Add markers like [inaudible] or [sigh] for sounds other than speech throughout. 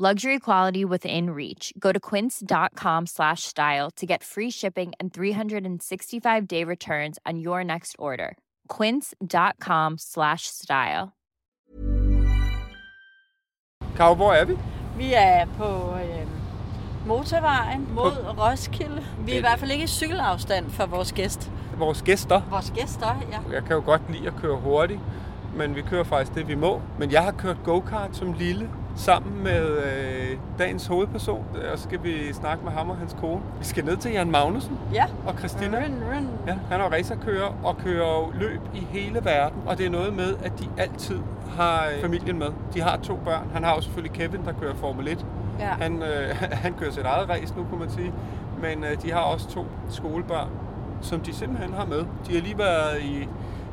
Luxury quality within reach. Go to quince.com slash style to get free shipping and 365 day returns on your next order. Quince.com slash style. Karo, hvor er vi? Vi er på øh, motorvejen mod Roskilde. Vi er i hvert fald ikke i cykelafstand for vores gæst. Vores gæster. Vores gæster, ja. Jeg kan jo godt lide at køre hurtigt, men vi kører faktisk det, vi må. Men jeg har kørt go-kart som lille, sammen med øh, dagens hovedperson, og så skal vi snakke med ham og hans kone. Vi skal ned til Jan Magnussen Ja. og Christina. Run, run. Ja, han er racerkører og kører løb i hele verden. Og det er noget med, at de altid har øh, familien med. De har to børn. Han har jo selvfølgelig Kevin, der kører Formel 1. Ja. Han, øh, [laughs] han kører sit eget race nu, kunne man sige. Men øh, de har også to skolebørn, som de simpelthen har med. De har lige været i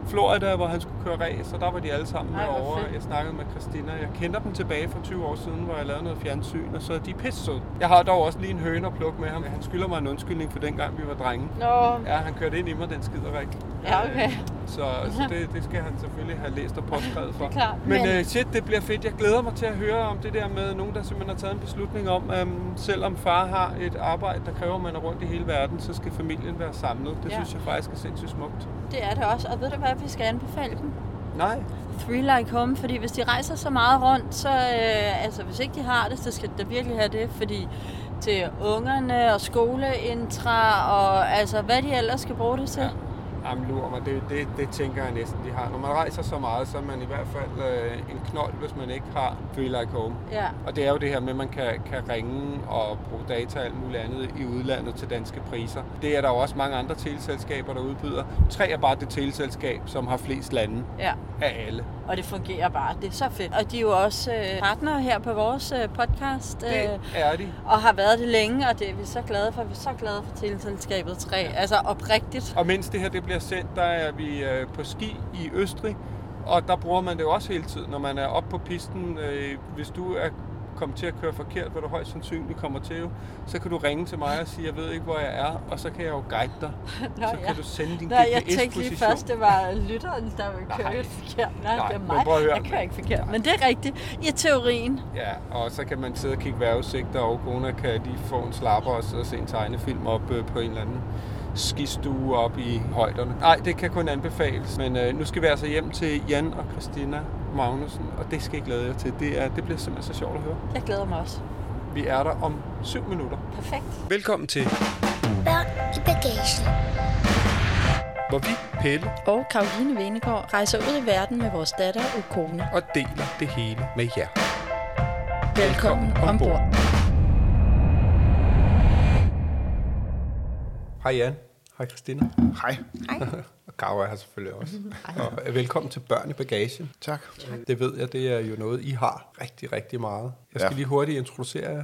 Florida, hvor han skulle køre race, og der var de alle sammen Ej, fedt. Jeg snakkede med Christina. Jeg kender dem tilbage fra 20 år siden, hvor jeg lavede noget fjernsyn, og så er de pisse søde. Jeg har dog også lige en høne at plukke med ham. Han skylder mig en undskyldning for dengang, vi var drenge. Nå, Ja, han kørte ind i mig, den skider rigtig. Ja, okay. Så, så det, det skal han selvfølgelig have læst og påskrevet for. Klart. Men, Men- uh, shit, det bliver fedt. Jeg glæder mig til at høre om det der med nogen, der simpelthen har taget en beslutning om, um, selvom far har et arbejde, der kræver, at man er rundt i hele verden, så skal familien være samlet. Det Ja. synes jeg faktisk er sindssygt smukt. det er det også. Og ved du hvad, vi skal anbefale dem? Nej, Three Like Home, fordi hvis de rejser så meget rundt, så øh, altså hvis ikke de har det, så skal de virkelig have det, fordi til ungerne og skoleintra og altså hvad de ellers skal bruge det til. Ja. Jamen, lurer mig, det, det, det tænker jeg næsten, de har. Når man rejser så meget, så er man i hvert fald øh, en knold, hvis man ikke har Feel Like Home. Ja. Og det er jo det her med, at man kan, kan ringe og bruge data og alt muligt andet i udlandet til danske priser. Det er der jo også mange andre teleselskaber, der udbyder. Tre er bare det teleselskab, som har flest lande ja. af alle. Og det fungerer bare. Det er så fedt. Og de er jo også øh, partnere her på vores øh, podcast. Det Øh, er de. og har været det længe, og det er vi så glade for. Vi er så glade for teleselskabet 3. Altså oprigtigt. Og mens det her det bliver sendt, der er vi øh, på ski i Østrig, og der bruger man det jo også hele tiden, når man er oppe på pisten. Øh, hvis du er kommet til at køre forkert, hvad du højst sandsynligt kommer til, jo, så kan du ringe til mig og sige, jeg ved ikke, hvor jeg er, og så kan jeg jo guide dig. [laughs] Nå, så kan du sende din Nej, jeg tænkte lige GPS-position. først, det var lytteren, der ville køre Nej. forkert. Nej, Nej, det er mig. Jeg kører ikke forkert. Men det er rigtigt. I teorien. Ja, og så kan man sidde og kigge vejrudsigter, og kone kan lige få en slapper og sidde og se en tegnefilm op øh, på en eller anden skistue op i højderne. Nej, det kan kun anbefales. Men øh, nu skal vi altså hjem til Jan og Christina Magnussen, og det skal jeg glæde jer til. Det, er, det bliver simpelthen så sjovt at høre. Jeg glæder mig også. Vi er der om syv minutter. Perfekt. Velkommen til, Børn i bagagen. hvor vi, Pelle, Og Karoline Venegård rejser ud i verden med vores datter og kone. og deler det hele med jer. Velkommen ombord. Hej Jan. Hej Christina. Hej. [laughs] Og Karo er her selvfølgelig også. [laughs] Og øh, velkommen til Børn i Bagagen. Tak. Det ved jeg, det er jo noget, I har rigtig, rigtig meget. Jeg skal Ja. lige hurtigt introducere jer.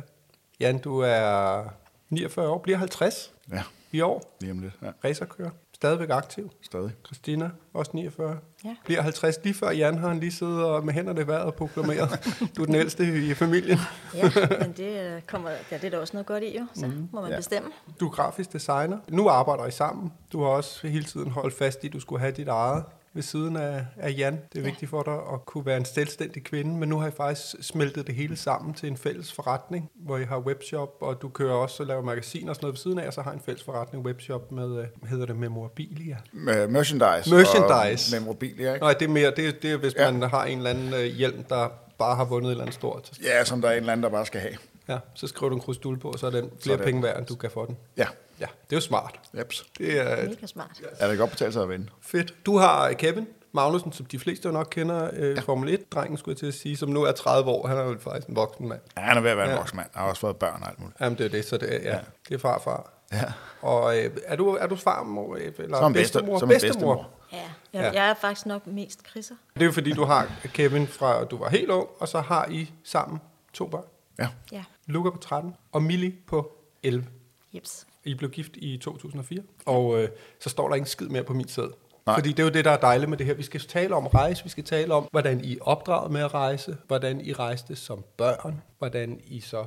Jan, du er 49 år, bliver 50 Ja, i år. lige om lidt. Ja, Racerkører. Stadigvæk aktiv. stadig. Christina, også 49. Ja. Bliver 50 lige før Jan har han lige siddet og med hænderne i vejret og proklameret. [laughs] du er den ældste i familien. Ja, men det, øh, kommer, ja, det er der også noget godt i, jo. Så Mhm. må man Ja. bestemme. Du er grafisk designer. Nu arbejder I sammen. Du har også hele tiden holdt fast i, at du skulle have dit eget ved siden af, af Jan. Det er Ja. vigtigt for dig at kunne være en selvstændig kvinde, men nu har I faktisk smeltet det hele sammen til en fælles forretning, hvor I har webshop, og du kører også og laver magasiner og sådan noget ved siden af, og så har I en fælles forretning, webshop med, øh, hvad hedder det, Memorabilia. Med merchandise. Merchandise. Og memorabilia, ikke? Nej, det er mere, det, det er hvis Ja. man har en eller anden øh, hjelm, der bare har vundet et eller andet stort. Ja, som der er en eller anden, der bare skal have. Ja, så skriver du en krusdul på, og så er den flere Sådan. penge værd, end du kan få den. Ja, Ja, det er jo smart. jeps. Det er, Mega smart. Er det godt betalt sig at vinde? Fedt. Du har Kevin Magnussen, som de fleste jo nok kender, øh, ja. Formel 1-drengen, skulle jeg til at sige, som nu er 30 år. Han er jo faktisk en voksen mand. Ja, han er ved at være en Ja. voksen mand. Han har også fået børn og alt muligt. Jamen, det er det, så det er, ja, ja. Ja. det er farfar. Ja. Og øh, er, du, er du farmor øh, eller Som bedste- bedstemor? som en bedstemor. Ja, jeg, Ja. ja. jeg er faktisk nok mest kriser. Det er jo fordi, du har Kevin fra, du var helt ung, og så har I sammen to børn. Ja. Ja, Luca på 13 og Millie på 11. jeps. I blev gift i 2004, og øh, så står der ikke en skid mere på min sæd. Nej. Fordi det er jo det, der er dejligt med det her. Vi skal tale om rejse, vi skal tale om, hvordan I opdraget med at rejse, hvordan I rejste som børn, hvordan I så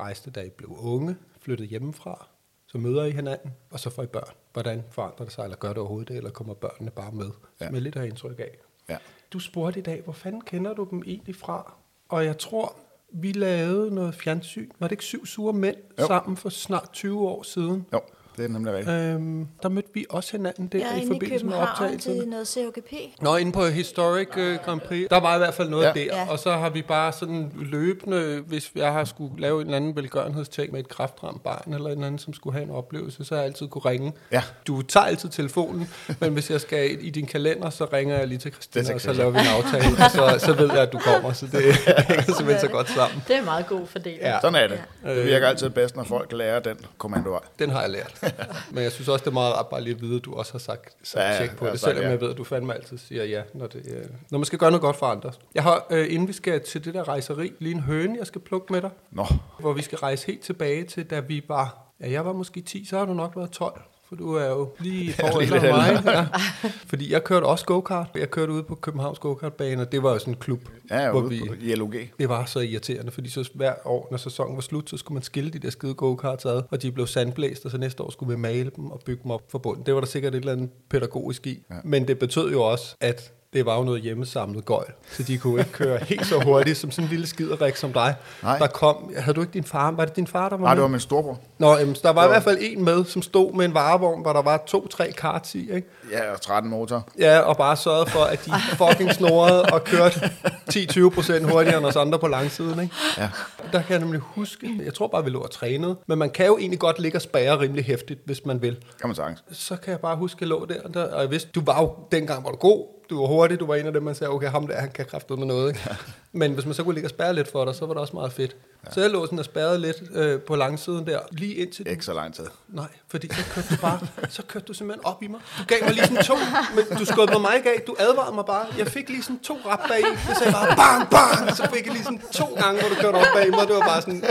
rejste, da I blev unge, flyttede hjemmefra, så møder I hinanden, og så får I børn. Hvordan forandrer det sig, eller gør det overhovedet det, eller kommer børnene bare med? Ja. Ja. Med lidt af indtryk af. Ja. Du spurgte i dag, hvor fanden kender du dem egentlig fra? Og jeg tror, vi lavede noget fjernsyn. Var det ikke syv sure mænd jo. Sammen for snart 20 år siden? Jo, det er nemlig rigtigt. Øhm, der mødte vi også hinanden der er i inde i forbindelse med København optagelserne. til noget COGP. Nå, inde på Historic uh, Grand Prix, der var i hvert fald noget ja. Ja. der, Ja. og så har vi bare sådan løbende, hvis jeg har skulle lave en eller anden velgørenhedsting med et kraftramt barn, eller en eller anden, som skulle have en oplevelse, så har jeg altid kunne ringe. Ja. Du tager altid telefonen, [laughs] men hvis jeg skal i din kalender, så ringer jeg lige til Christina, og så laver vi en aftale, og så, så ved jeg, at du kommer, så det [laughs] hænger simpelthen så godt sammen. Det er en meget god fordeling. Ja. Sådan er det. Det virker altid bedst, når folk lærer den kommandovej. Den har jeg lært. Men jeg synes også, det er meget rart bare lige at vide, at du også har sagt, sagt Ja, tjek på det, sagt selvom ja. jeg ved, at du fandme altid siger ja, når, det, øh, når man skal gøre noget godt for andre. Jeg har, øh, inden vi skal til det der rejseri, lige en høne, jeg skal plukke med dig, Nå, hvor vi skal rejse helt tilbage til, da vi var, ja, jeg var måske 10, så har du nok været 12. For du er jo lige lidt mig. Ja. [laughs] [laughs] Fordi jeg kørte også go-kart. Jeg kørte ude på Københavns go-kartbane, og det var jo sådan en klub, ja, jeg hvor vi, på ILOG. det var så irriterende, fordi så hver år, når sæsonen var slut, så skulle man skille de der skide go-karts ad, og de blev sandblæst, og så næste år skulle vi male dem og bygge dem op for bunden. Det var der sikkert et eller andet pædagogisk i. Ja. Men det betød jo også, at det var jo noget hjemmesamlet gøjl, så de kunne ikke køre [laughs] helt så hurtigt som sådan en lille skiderik som dig. Nej. Der kom, havde du ikke din far, var det din far, der var Nej, med? det var min storbror. Nå, jamen, der var i var- hvert fald en med, som stod med en varevogn, hvor der var to-tre karts i, ikke? Ja, og 13 motor. Ja, og bare sørgede for, at de [laughs] fucking snorede og kørte 10-20 procent hurtigere end os andre på langsiden, ikke? Ja. Der kan jeg nemlig huske, jeg tror bare, vi lå og trænede, men man kan jo egentlig godt ligge og spære rimelig hæftigt, hvis man vil. Kan man sagtens. Så kan jeg bare huske, at jeg lå der, og, der, og jeg vidste, du var jo, dengang var du god, du var hurtig, du var en af dem, man sagde, okay, ham der, han kan kræfte med noget, ikke? Men hvis man så kunne ligge og spærre lidt for dig, så var det også meget fedt. Ja. Så jeg lå sådan og spærrede lidt øh, på langsiden der, lige indtil... Ikke så lang tid. Nej, fordi så kørte du bare, så kørte du simpelthen op i mig. Du gav mig lige sådan to, men du skubbede mig ikke af, du advarede mig bare. Jeg fik lige sådan to rap bag i, det sagde bare bang, bang, så fik jeg lige sådan to gange, hvor du kørte op bag mig. Det var bare sådan,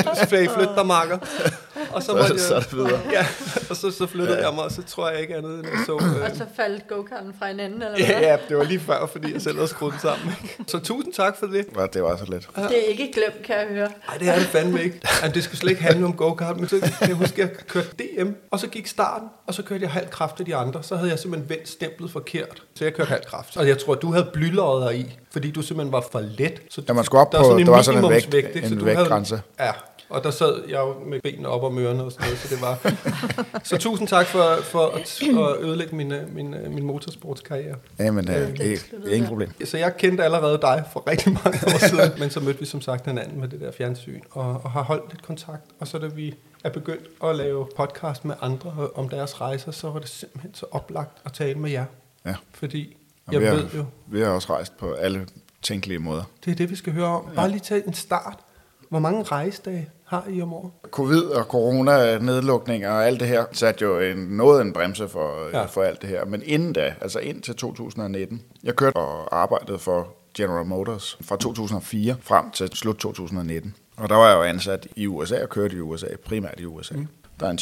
flyt dig, makker. Og så, Så, måtte så er jeg, det videre. ja, og så, så flyttede ja. jeg mig, og så tror jeg ikke andet, end jeg så... Øh, Og så faldt go-karten fra hinanden, eller ja, hvad? ja, det var lige før, fordi jeg selv havde skruet den sammen. Ikke? Så tusind tak for det. Ja, Det var så lidt. Det er ikke glemt, kan jeg høre. Nej, det er det fandme ikke. Jamen, det skulle slet ikke handle om go-kart, men så kan jeg huske, at jeg kørte DM, og så gik starten, og så kørte jeg halv kraft af de andre. Så havde jeg simpelthen vendt stemplet forkert, så jeg kørte halv kraft. Og jeg tror, du havde blylodder i, fordi du simpelthen var for let. Så Ja, man skulle op der er på- der var sådan en vægt- minimumsvægt, ikke? en Så du vægtgrænse. Havde, ja, og der sad jeg jo med benene op om ørerne og sådan noget, så det var... [laughs] så tusind tak for, for at, at ødelægge min, øh, min, øh, min motorsportskarriere. Jamen, det, det, det er ingen problem. Så jeg kendte allerede dig for rigtig mange år siden, men så mødte vi som sagt hinanden med det der fjernsyn, og, og har holdt lidt kontakt. Og så da vi er begyndt at lave podcast med andre om deres rejser, så var det simpelthen så oplagt at tale med jer. Ja. Fordi Og jeg vi, har, ved jo, vi har også rejst på alle tænkelige måder. det er det, vi skal høre om. Bare lige tage en start. Hvor mange rejsedage har I om året? Covid og corona, nedlukninger og alt det her, satte jo en, noget en bremse for, Ja. ja. for alt det her. Men inden da, altså indtil 2019, jeg kørte og arbejdede for General Motors fra 2004 frem til slut 2019. Og der var jeg jo ansat i USA og kørte i USA, primært i USA. Mm. Der er en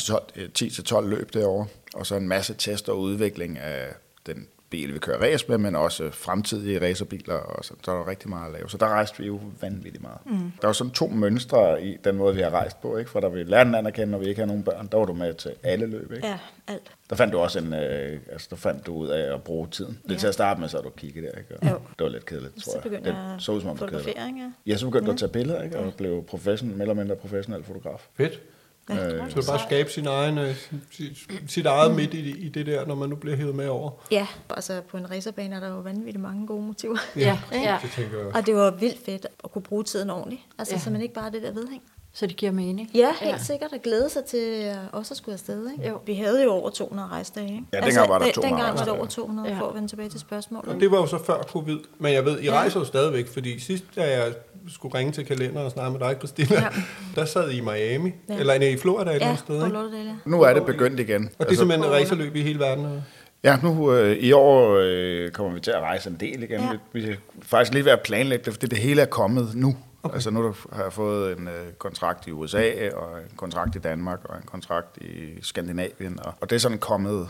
10-12 løb derovre, og så en masse test og udvikling af den bil, vi kører race med, men også fremtidige racerbiler, og så, så er der rigtig meget at lave. Så der rejste vi jo vanvittigt meget. Mm. Der var sådan to mønstre i den måde, vi har rejst på, ikke? for da vi lærte hinanden at kende, når vi ikke havde nogen børn, der var du med til alle løb. Ikke? Ja, alt. Der fandt du også en, øh, altså der fandt du ud af at bruge tiden. Det Ja. til at starte med, så du kigget der, ikke? Og Jo. Det var lidt kedeligt, tror Så jeg. begyndte Det jeg så ud som om, at du ja. Ja, så begyndte du at tage billeder, ikke? Og blev professionel, mere eller mindre professionel fotograf. Fedt. Øh, Så det bare skabe sin egen, øh, sit, sit eget midt i, i det der, når man nu bliver hævet med over. Ja, altså på en racerbane er der jo vanvittigt mange gode motiver. Ja, Ikke? ja. Det tænker jeg. Og det var vildt fedt at kunne bruge tiden ordentligt. Altså, Ja. ja. så man ikke bare det der vedhæng. Så det giver mening. Ja, helt Ja. ja. sikkert at glæde sig til øh, også at skulle afsted. Ikke? Jo. Vi havde jo over 200 rejsedage. Ikke? Ja, dengang var der den- 200 Dengang var der over 200, Ja. ja. for at vende tilbage til spørgsmålet. Og det var jo så før covid. Men jeg ved, I Ja. rejser jo stadigvæk, fordi sidst, da jeg skulle ringe til kalenderen og snakke med dig, Christina, ja. [laughs] Der sad I i Miami. Ja. Eller nej, i Florida et eller Ja, andet sted. Ikke? Nu er det begyndt igen. Og det er simpelthen et racerløb i hele verden. eller? Ja, nu øh, i år øh, kommer vi til at rejse en del igen. Ja. Vi, vi er faktisk lige ved at planlægge det, fordi det hele er kommet nu. Okay. Altså nu har jeg fået en øh, kontrakt i USA, og en kontrakt i Danmark, og en kontrakt i Skandinavien, og, og det er sådan kommet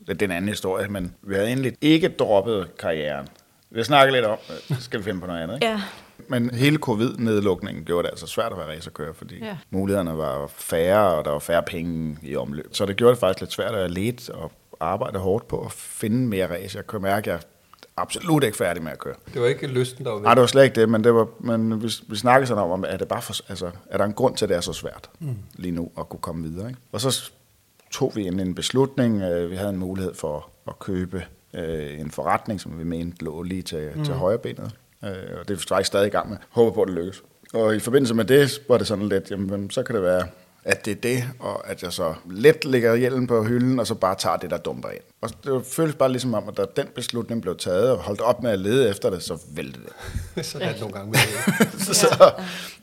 lidt den anden historie, men vi havde egentlig ikke droppet karrieren. Vi har snakket lidt om, øh, skal vi finde på noget andet, ikke? Ja. Men hele covid-nedlukningen gjorde det altså svært at være racerkører, fordi Ja. mulighederne var færre, og der var færre penge i omløb. Så det gjorde det faktisk lidt svært at lede og arbejde hårdt på at finde mere race. Jeg kunne mærke, at jeg absolut ikke færdig med at køre. Det var ikke lysten, der var væk. Nej, det var slet ikke det, men, det var, men vi, vi snakkede sådan om, er, det bare for, altså, er der en grund til, at det er så svært mm. lige nu at kunne komme videre. Ikke? Og så tog vi en, en beslutning. øh, Vi havde en mulighed for at købe øh, en forretning, som vi mente lå lige til, mm. til højre benet. Øh, og det er vi faktisk stadig i gang med. Håber på, at det lykkes. Og i forbindelse med det, var det sådan lidt, jamen, så kan det være, at det er det, og at jeg så let lægger hjelmen på hylden, og så bare tager det, der dumper ind. Og det føles bare ligesom om, at da den beslutning blev taget, og holdt op med at lede efter det, så væltede det. [laughs] Er det nogle gange med det. [laughs] Så, så,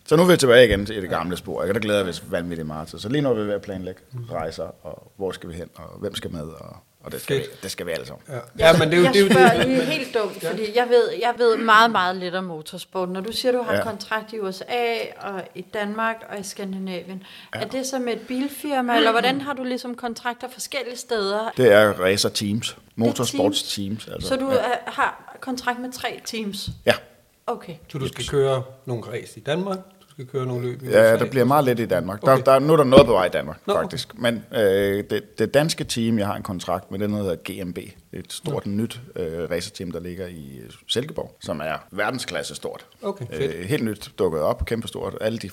så nu er vi tilbage igen til det gamle spor. Jeg kan da glæde mig vanvittigt meget til. Så lige nu er vi ved at planlægge rejser, og hvor skal vi hen, og hvem skal med, og, og det, skal vi, det skal vi alle sammen. Ja, ja men det er jo jeg det. Er spørger det. lige helt dumt, fordi jeg ved, jeg ved meget, meget lidt om motorsport. Når du siger, du har ja. Ja. kontrakt i USA og i Danmark og i Skandinavien, ja. er det så med et bilfirma, eller hvordan har du ligesom kontrakter forskellige steder? Det er racer teams, motorsports teams. Altså. Så du ja. ja. har kontrakt med tre teams? ja. Okay. Så du skal køre nogle race i Danmark, skal køre nogle løb i USA. Ja, der bliver meget lidt i Danmark. Der, Okay. der, nu er der noget på vej i Danmark, Nå, faktisk. Men øh, det, det danske team, jeg har en kontrakt med, det er noget, der hedder GMB. Et stort nyt øh, racerteam, der ligger i øh, Silkeborg, som er verdensklasse stort. Okay, fedt. Øh, helt nyt dukket op, kæmpe stort. Alle de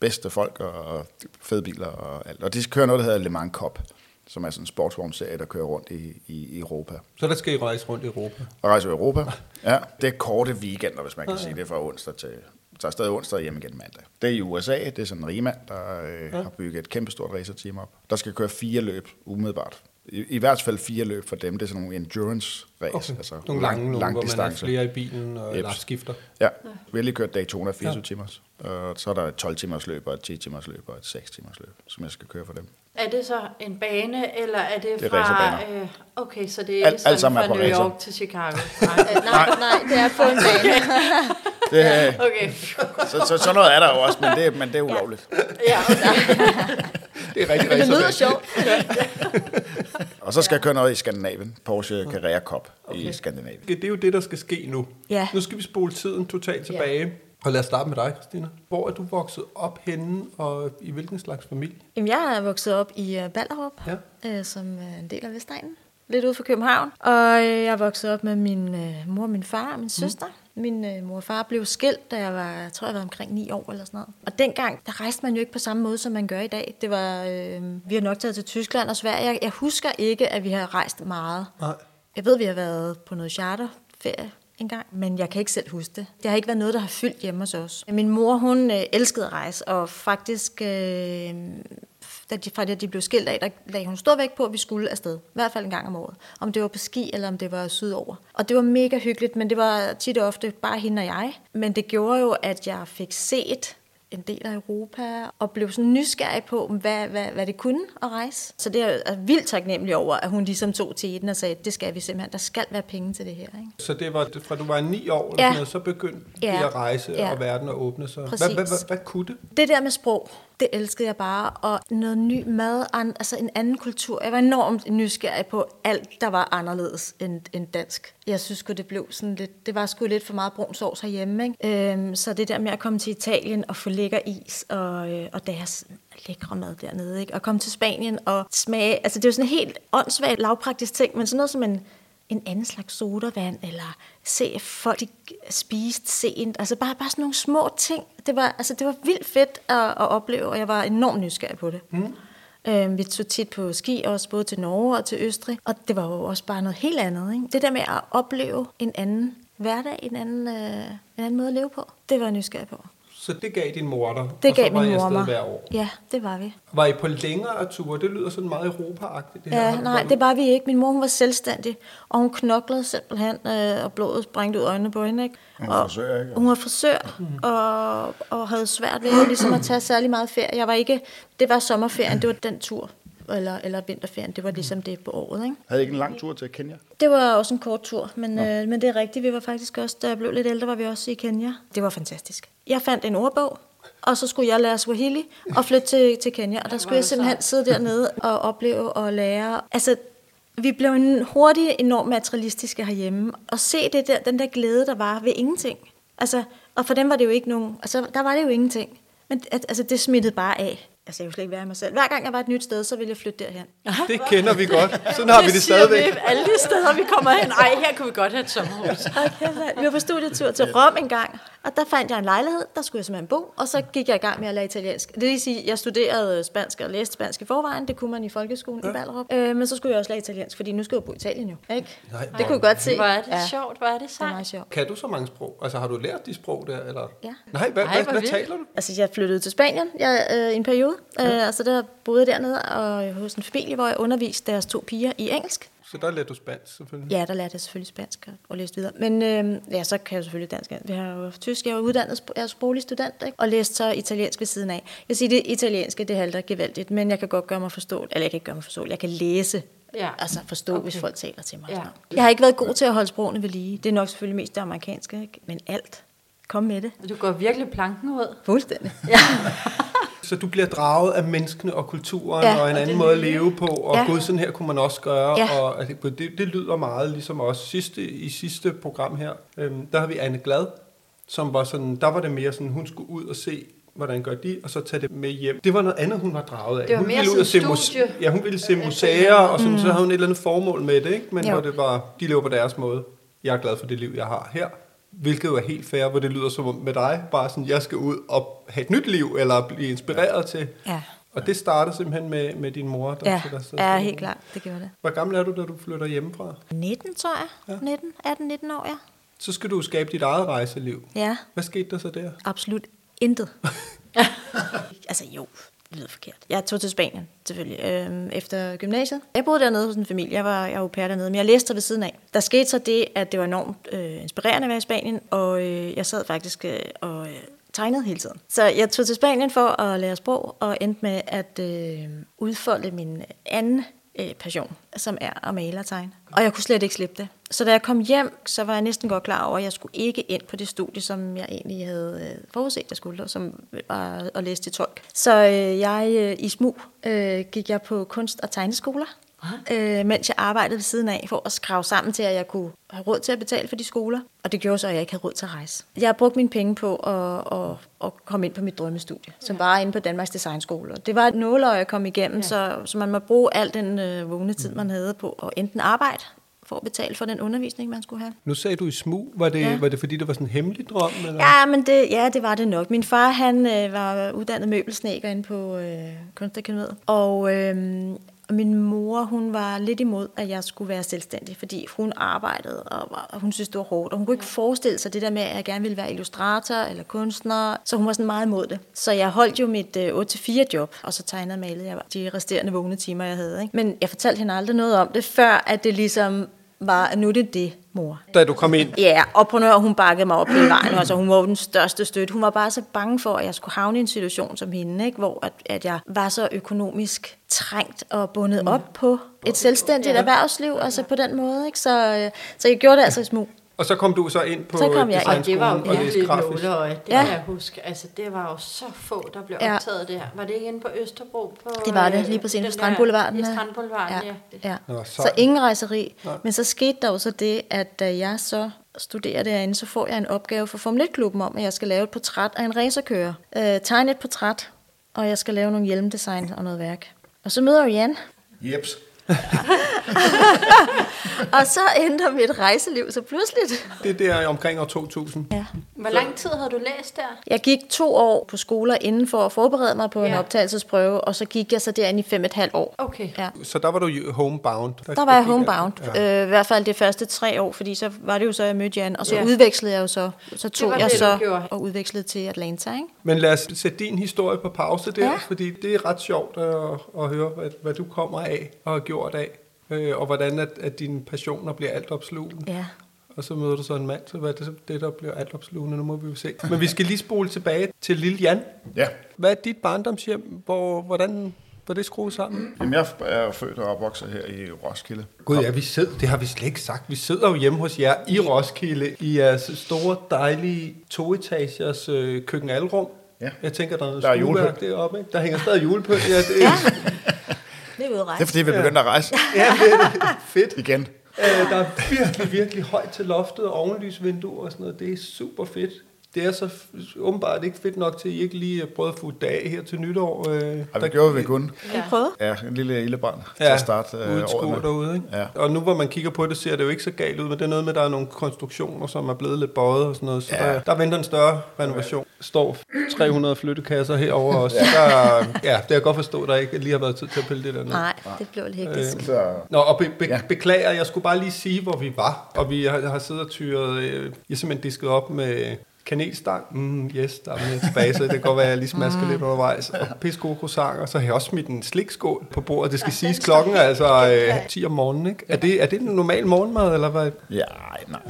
bedste folk og fede biler og alt. Og de kører noget, der hedder Le Mans Cup, som er sådan en sportsvognserie, der kører rundt i, i, Europa. Så der skal I rejse rundt i Europa. Og rejser i Europa. Ja, det er korte weekender, hvis man kan sige det, fra onsdag til... Så er stadig onsdag hjem igen mandag. Det er i USA, det er sådan en rigmand, der øh, har bygget et kæmpestort racerteam op. Der skal køre fire løb umiddelbart. I, I hvert fald fire løb for dem, det er sådan nogle endurance race, Okay. altså nogle lange, nogle, lang hvor man er distance. flere i bilen og eller skifter. Ja, vi har lige kørt Daytona 24 ja. timers, og så er der et 12 timers løb og et 10 timers løb og et 6 timers løb, som jeg skal køre for dem. Er det så en bane, eller er det, Det er fra... Øh, okay, så det er ikke Alt- alt sådan er fra New racer. York til Chicago. [laughs] Nej, nej, nej, det er på en bane. [laughs] Det, Okay. så, så, sådan noget er der jo også, men det, men det er ulovligt. Ja, [laughs] Det er rigtig, Det rigtig lyder sjovt. Og så skal jeg køre noget i Skandinavien, Porsche Carrera Cup okay. i Skandinavien. Det er jo det, der skal ske nu. Ja. Nu skal vi spole tiden totalt tilbage. Og lad os starte med dig, Christina. Hvor er du vokset op henne, og i hvilken slags familie? Jamen, jeg er vokset op i uh, Ballerup, Ja. øh, som en del af Vestegnen, lidt ude for København. Og øh, jeg er vokset op med min øh, mor, min far og min søster. Min øh, mor og far blev skilt, da jeg var, jeg tror jeg var omkring 9 år eller sådan noget. Og dengang, der rejste man jo ikke på samme måde, som man gør i dag. Det var, øh, vi har nok taget til Tyskland og Sverige. Jeg, jeg husker ikke, at vi har rejst meget. Nej. Jeg ved, vi har været på noget charterferie engang, men jeg kan ikke selv huske det. Det har ikke været noget, der har fyldt hjemme hos os. Min mor, hun øh, elskede at rejse, og faktisk, øh, da de, fra det, de blev skilt af, der lagde hun stor vægt på, at vi skulle afsted. I hvert fald en gang om året. Om det var på ski, eller om det var sydover. Og det var mega hyggeligt, men det var tit og ofte bare hende og jeg. Men det gjorde jo, at jeg fik set en del af Europa, og blev sådan nysgerrig på, hvad, hvad, hvad det kunne at rejse. Så det er jeg vildt taknemmelig over, at hun ligesom tog til den og sagde, det skal vi simpelthen, der skal være penge til det her. Ikke? Så det var fra du var 9 år, eller Ja. sådan noget, så begyndte ja. Det at rejse, Ja. og verden at åbne sig. Hvad, hvad, hvad, hvad kunne det? Det der med sprog, det elskede jeg bare, og noget ny mad, an, altså en anden kultur. Jeg var enormt nysgerrig på alt, der var anderledes end, end dansk. Jeg synes sgu, det blev sådan lidt, det var sgu lidt for meget brun sovs herhjemme, ikke? Øhm, så det der med at komme til Italien og få lækker is, og, øh, og deres lækre mad dernede, ikke? Og komme til Spanien og smage, altså det er jo sådan en helt åndssvagt lavpraktisk ting, men sådan noget som en, en anden slags sodavand, eller se folk de spiste sent. Altså bare, bare sådan nogle små ting. Det var, altså, det var vildt fedt at, at opleve, og jeg var enormt nysgerrig på det. Mm. Øhm, vi tog tit på ski også, både til Norge og til Østrig, og det var jo også bare noget helt andet. Ikke? Det der med at opleve en anden hverdag, en anden, øh, en anden måde at leve på, det var jeg nysgerrig på. Så det gav din mor dig, Det og så gav var min mor mig. hver år. Ja, det var vi. Var I på længere ture? Det lyder sådan meget Europa-agtigt. Det her. Ja, du nej, det var vi ikke. Min mor hun var selvstændig, og hun knoklede simpelthen, øh, og blodet sprængte ud af øjnene på hende. Ikke? Hun var frisør, ikke? Hun var frisør, og, og havde svært ved ligesom at tage særlig meget ferie. Jeg var ikke, det var sommerferien, det var den tur. Eller, eller vinterferien. Det var ligesom det på året, ikke? Havde I ikke en lang tur til Kenya? Det var også en kort tur, men, øh, men det er rigtigt. Vi var faktisk også, da jeg blev lidt ældre, var vi også i Kenya. Det var fantastisk. Jeg fandt en ordbog, og så skulle jeg lære Swahili og flytte til, til Kenya. Og der skulle jeg simpelthen sidde dernede og opleve og lære. Altså, vi blev en hurtigt enormt materialistiske herhjemme. Og se det der, den der glæde, der var ved ingenting. Altså, og for dem var det jo ikke nogen... Altså, der var det jo ingenting. Men at, altså, det smittede bare af. Altså, jeg kunne slet ikke være i mig selv. Hver gang jeg var et nyt sted, så ville jeg flytte derhen. Det kender vi godt. [laughs] Sådan har vi det stadigvæk. Vi alle de steder, vi kommer hen. Ej, her kunne vi godt have et sommerhus. Okay, vi var på studietur til Rom en gang, og der fandt jeg en lejlighed, der skulle jeg simpelthen bo, og så gik jeg i gang med at lære italiensk. Det vil sige, jeg studerede spansk og læste spansk i forvejen, det kunne man i folkeskolen ja. i Ballerup. Øh, men så skulle jeg også lære italiensk, fordi nu skal jeg bo i Italien jo, ikke? Nej, Det kunne jeg godt se. Hvor er det ja, sjovt, hvor er det det er sejt. meget sjovt. Kan du så mange sprog? Altså har du lært de sprog der? Eller? Ja. Nej, hvad, Ej, hvad, hvad taler du? Altså, jeg flyttede til Spanien jeg, øh, i en periode, øh, og så der boede jeg dernede og hos en familie, hvor jeg underviste deres to piger i engelsk. Så der lærte du spansk selvfølgelig. Ja, der lærte jeg selvfølgelig spansk og- læste videre. Men øh, ja, så kan jeg selvfølgelig dansk. Vi har jo tysk. Jeg er uddannet jeg er sproglig student, ikke? og læste så italiensk ved siden af. Jeg vil sige, det italienske, det halter gevaldigt, men jeg kan godt gøre mig forstå, eller jeg kan ikke gøre mig forstå, jeg kan læse, Ja. altså forstå, okay. Hvis folk taler til mig. Ja. Ja. Jeg har ikke været god til at holde sprogene ved lige. Det er nok selvfølgelig mest det amerikanske, ikke? men alt. Kom med det. Du går virkelig planken ud. Fuldstændig. [laughs] Så du bliver draget af menneskene og kulturen Ja. og en anden måde at leve på, og Ja. gud, sådan her kunne man også gøre. Ja. Og altså, det, det lyder meget ligesom også sidste, i sidste program her. Øhm, der har vi Anne Glad, som var sådan, der var det mere sådan, hun skulle ud og se, hvordan gør de, og så tage det med hjem. Det var noget andet, hun var draget af. Det var hun mere ville ud og se studie. Ja, hun ville se museer, og sådan, mm. så havde hun et eller andet formål med det, ikke? men Jo. hvor det var, de lever på deres måde. Jeg er glad for det liv, jeg har her. Hvilket jo er helt fair, hvor det lyder som om med dig, bare sådan, jeg skal ud og have et nyt liv, eller blive inspireret til. Ja, Og det startede simpelthen med, med din mor, der ja, sætter sig ja afsted. helt klart. Det gjorde det. Hvor gammel er du, da du flytter hjemmefra? 19, tror jeg. 19, 18-19 år, ja. Så skal du skabe dit eget rejseliv. Ja, Hvad skete der så der? absolut intet. [laughs] altså jo, det lyder forkert. Jeg tog til Spanien, selvfølgelig, øhm, efter gymnasiet. Jeg boede dernede hos en familie. Jeg var, jeg var au pair dernede, men jeg læste ved siden af. Der skete så det, at det var enormt øh, inspirerende at være i Spanien, og øh, jeg sad faktisk øh, og øh, tegnede hele tiden. Så jeg tog til Spanien for at lære sprog, og endte med at øh, udfolde min anden øh, passion, som er at male og tegne. Og jeg kunne slet ikke slippe det. Så da jeg kom hjem, så var jeg næsten godt klar over, at jeg skulle ikke ind på det studie, som jeg egentlig havde øh, forudset, jeg skulle, og som var at læse til tolk. Så øh, jeg øh, i smug øh, gik jeg på kunst- og tegneskoler, øh, mens jeg arbejdede ved siden af, for at skrave sammen til, at jeg kunne have råd til at betale for de skoler. Og det gjorde så, at jeg ikke havde råd til at rejse. Jeg har brugt mine penge på at, at, at komme ind på mit drømmestudie, som var inde på Danmarks Designskole. Det var et nåløje at komme igennem, ja. så, så man må bruge al den øh, vågne tid, man havde på at enten arbejde for at betale for den undervisning, man skulle have. Nu sagde du i smug. Var det, Ja. var det fordi, det var sådan en hemmelig drøm? Eller? Ja, men det, ja, det var det nok. Min far, han øh, var uddannet møbelsnækker inde på øh, Kunstakademiet. Og, øh, og min mor, hun var lidt imod, at jeg skulle være selvstændig, fordi hun arbejdede, og, var, og hun synes, det var hårdt. Og hun kunne ikke forestille sig det der med, at jeg gerne ville være illustrator eller kunstner. Så hun var sådan meget imod det. Så jeg holdt jo mit øh, 8-4 job, og så tegnede og malede jeg de resterende vågne timer, jeg havde. Ikke? Men jeg fortalte hende aldrig noget om det, før at det ligesom var, at nu er det det, mor. Da du kom ind? Ja, og på noget, hun bakkede mig op hele vejen. Altså, hun var den største støtte. Hun var bare så bange for, at jeg skulle havne i en situation som hende, ikke? hvor at, at jeg var så økonomisk trængt og bundet mm. op på et selvstændigt erhvervsliv, altså på den måde. Ikke? Så, øh, så jeg gjorde det altså i smug. Og så kom du så ind på Så kom jeg ind. Og det var jo virkelig nåleøje, det Ja. kan jeg huske. Altså, det var jo så få, der blev Ja. optaget der. Var det ikke inde på Østerbro? På, Det var det, øh, lige præcis den på Strandboulevarden. I ja. Strandboulevarden, ja. ja. ja. Nå, Så sejt. ingen rejseri. Nej. Men så skete der jo så det, at da jeg så studerer derinde, så får jeg en opgave for Formel 1-klubben om, at jeg skal lave et portræt af en racerkører. Øh, tegne et portræt, og jeg skal lave nogle hjelmdesign og noget værk. Og så møder jeg Jan, Jeps. [laughs] og så ændrer mit rejseliv så pludseligt. Det er der omkring år 2000. Ja. Hvor lang tid havde du læst der? Jeg gik to år på skoler inden for at forberede mig på en Ja. optagelsesprøve, og så gik jeg så derinde i fem et halvt år. Okay. Ja. Så der var du homebound. Der var jeg homebound. Ja. øh, i hvert fald de første tre år, fordi så var det jo så, jeg mødte Jan, og så Ja. udvekslede jeg jo så, så tog jeg det, du så og udvekslede til Atlanta, ikke? Men lad os sætte din historie på pause der, ja. fordi det er ret sjovt at, at høre, hvad, hvad du kommer af og har gjort af, øh, og hvordan at, at dine passioner bliver alt opslugende. Ja. Og så møder du så en mand, så hvad er det, det der bliver alt opslugende, nu må vi jo se. Men vi skal lige spole tilbage til Lille Jan. Ja. Hvad er dit barndomshjem? Hvor, hvordan var det skruet sammen? Jamen, jeg er født og opvokset her i Roskilde. Gud ja, vi sidder, det har vi slet ikke sagt. Vi sidder jo hjemme hos jer i Roskilde i jeres store, dejlige toetagers øh, køkkenalrum. Ja. Jeg tænker, der er noget Der er deroppe. Ikke? Der hænger stadig julepynt. Ja, det, ja. [laughs] Det er ude at Det er rejse. fordi, vi begyndte at rejse ja, det er det. Fedt. igen. Øh, der er virkelig, virkelig højt til loftet og ovenlysvinduer og sådan noget. Det er super fedt. Det er så åbenbart ikke fedt nok til, at I ikke lige prøvede at få dag her til nytår. Øh, Og vi gjorde, vi kunne. Vi prøvede. Ja, en lille ildebrand ja, Ja, til at starte øh, ude året med. derude. Ikke? Ja. Og nu hvor man kigger på det, ser det jo ikke så galt ud, men det er noget med, at der er nogle konstruktioner, som er blevet lidt bøjet og sådan noget. Så Ja. ja. der, der venter en større renovation. Der står 300 flyttekasser herover også. Ja. Der, ja, det kan jeg godt forstå, at der ikke lige har været tid til at pille det der ned. Nej, det blev lidt hektisk. Så, Nå, og be, be, Ja. ja. beklager, jeg skulle bare lige sige, hvor vi var. Og vi har, har siddet og tyret, øh, jeg simpelthen disket op med kanelstang. Mm, yes, der er mere tilbage, så det kan godt være, at jeg lige smasker lidt undervejs. Og pisse gode croissanter. Så har jeg også smidt en slikskål på bordet. Det skal siges, klokken er altså øh, 10 om morgenen. Ikke? Er, det, er det en normal morgenmad, eller hvad? ja, nej.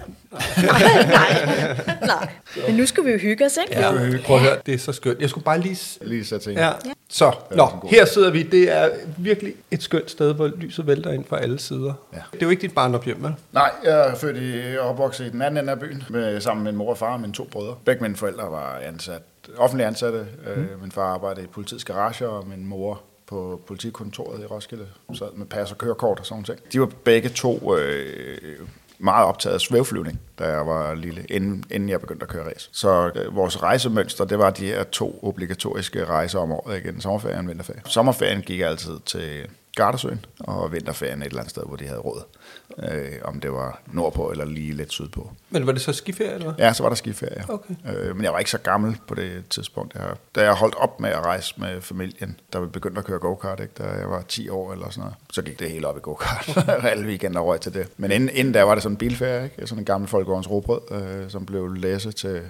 Nej, nej. Men nu skal vi jo hygge os, ikke? Ja, prøv at høre, det er så skønt. Jeg skulle bare lige... Lige så tænke. Ja. Så, nå, her sidder vi. Det er virkelig et skønt sted, hvor lyset vælter ind fra alle sider. Ja. Det er jo ikke dit barndomshjem, vel? Nej, jeg er født i og opvokset i den anden ende af byen, med, sammen med min mor og far og mine to brødre. Begge mine forældre var ansat, offentligt ansatte. Mm. Min far arbejdede i politiets garage, og min mor på politikontoret i Roskilde, sad med pas og kørekort og sådan noget. De var begge to øh, meget optaget af svævflyvning, da jeg var lille, inden, inden jeg begyndte at køre race. Så øh, vores rejsemønster, det var de her to obligatoriske rejser om året, igen, sommerferien og vinterferien. Sommerferien gik jeg altid til Gardasøen, og vinterferien et eller andet sted, hvor de havde råd. Øh, om det var nordpå eller lige lidt sydpå. Men var det så skiferie, eller hvad? Ja, så var der skiferie. Okay. Øh, men jeg var ikke så gammel på det tidspunkt. Jeg, da jeg holdt op med at rejse med familien, da vi begyndte at køre go-kart, ikke? da jeg var 10 år eller sådan noget, så gik det hele op i go-kart. [laughs] Alle weekender røg til det. Men inden, inden da var det sådan en bilferie, ikke? sådan en gammel folkevogns robrød, øh, som blev læsset til...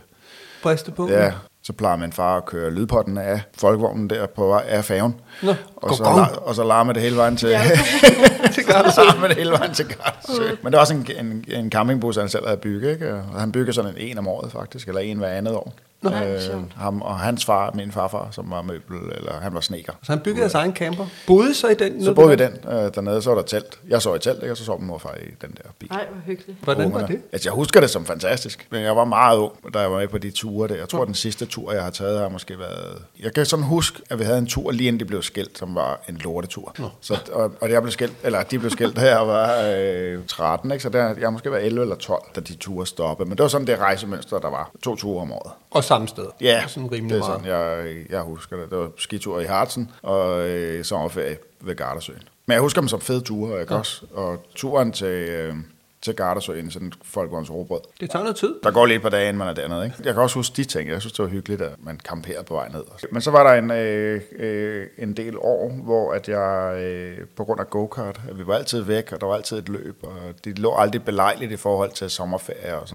Briste på? Ja, så plejer min far at køre lydpotten af folkevognen der på vej af færgen. Nå, og, så, og så larmer det hele vejen til, [laughs] til Gardasø. det hele vejen til Gardasø. Men det var også en, en, en campingbus, han selv havde bygget. Ikke? Og han byggede sådan en, en om året faktisk, eller en hver andet år. Nå, sjovt. ham og hans far, min farfar, som var møbel, eller han var sneker. Så han byggede deres egen camper. Boede så i den? Så boede vi den øh, dernede, så var der telt. Jeg så i telt, ikke? og så sov min morfar i den der bil. Nej, hvor hyggeligt. Hvordan var det? Altså, jeg husker det som fantastisk, men jeg var meget ung, da jeg var med på de ture der. Jeg tror, den sidste tur, jeg har taget, har måske været... Jeg kan sådan huske, at vi havde en tur lige inden de blev skilt, som var en lortetur. Så, og, og jeg blev skilt, eller de blev skilt, da jeg var øh, 13, ikke? så der, jeg måske været 11 eller 12, da de ture stoppede. Men det var sådan det rejsemønster, der var. To ture om året. Og samme sted? Ja, Sådan rimelig det er meget. sådan, jeg, jeg husker det. Det var skitur i Hartsen og øh, sommerferie ved Gardasøen. Men jeg husker dem som fede ture, ikke ja. også? Og turen til, øh, til Gardasøen, sådan folkevogns robrød. Det tager noget tid. Der går lige et par dage, inden man er dernede. Ikke? Jeg kan også huske de ting. Jeg synes, det var hyggeligt, at man kamperede på vej ned. Men så var der en, øh, øh, en del år, hvor at jeg øh, på grund af go-kart, at vi var altid væk, og der var altid et løb, og det lå aldrig belejligt i forhold til sommerferie og sådan.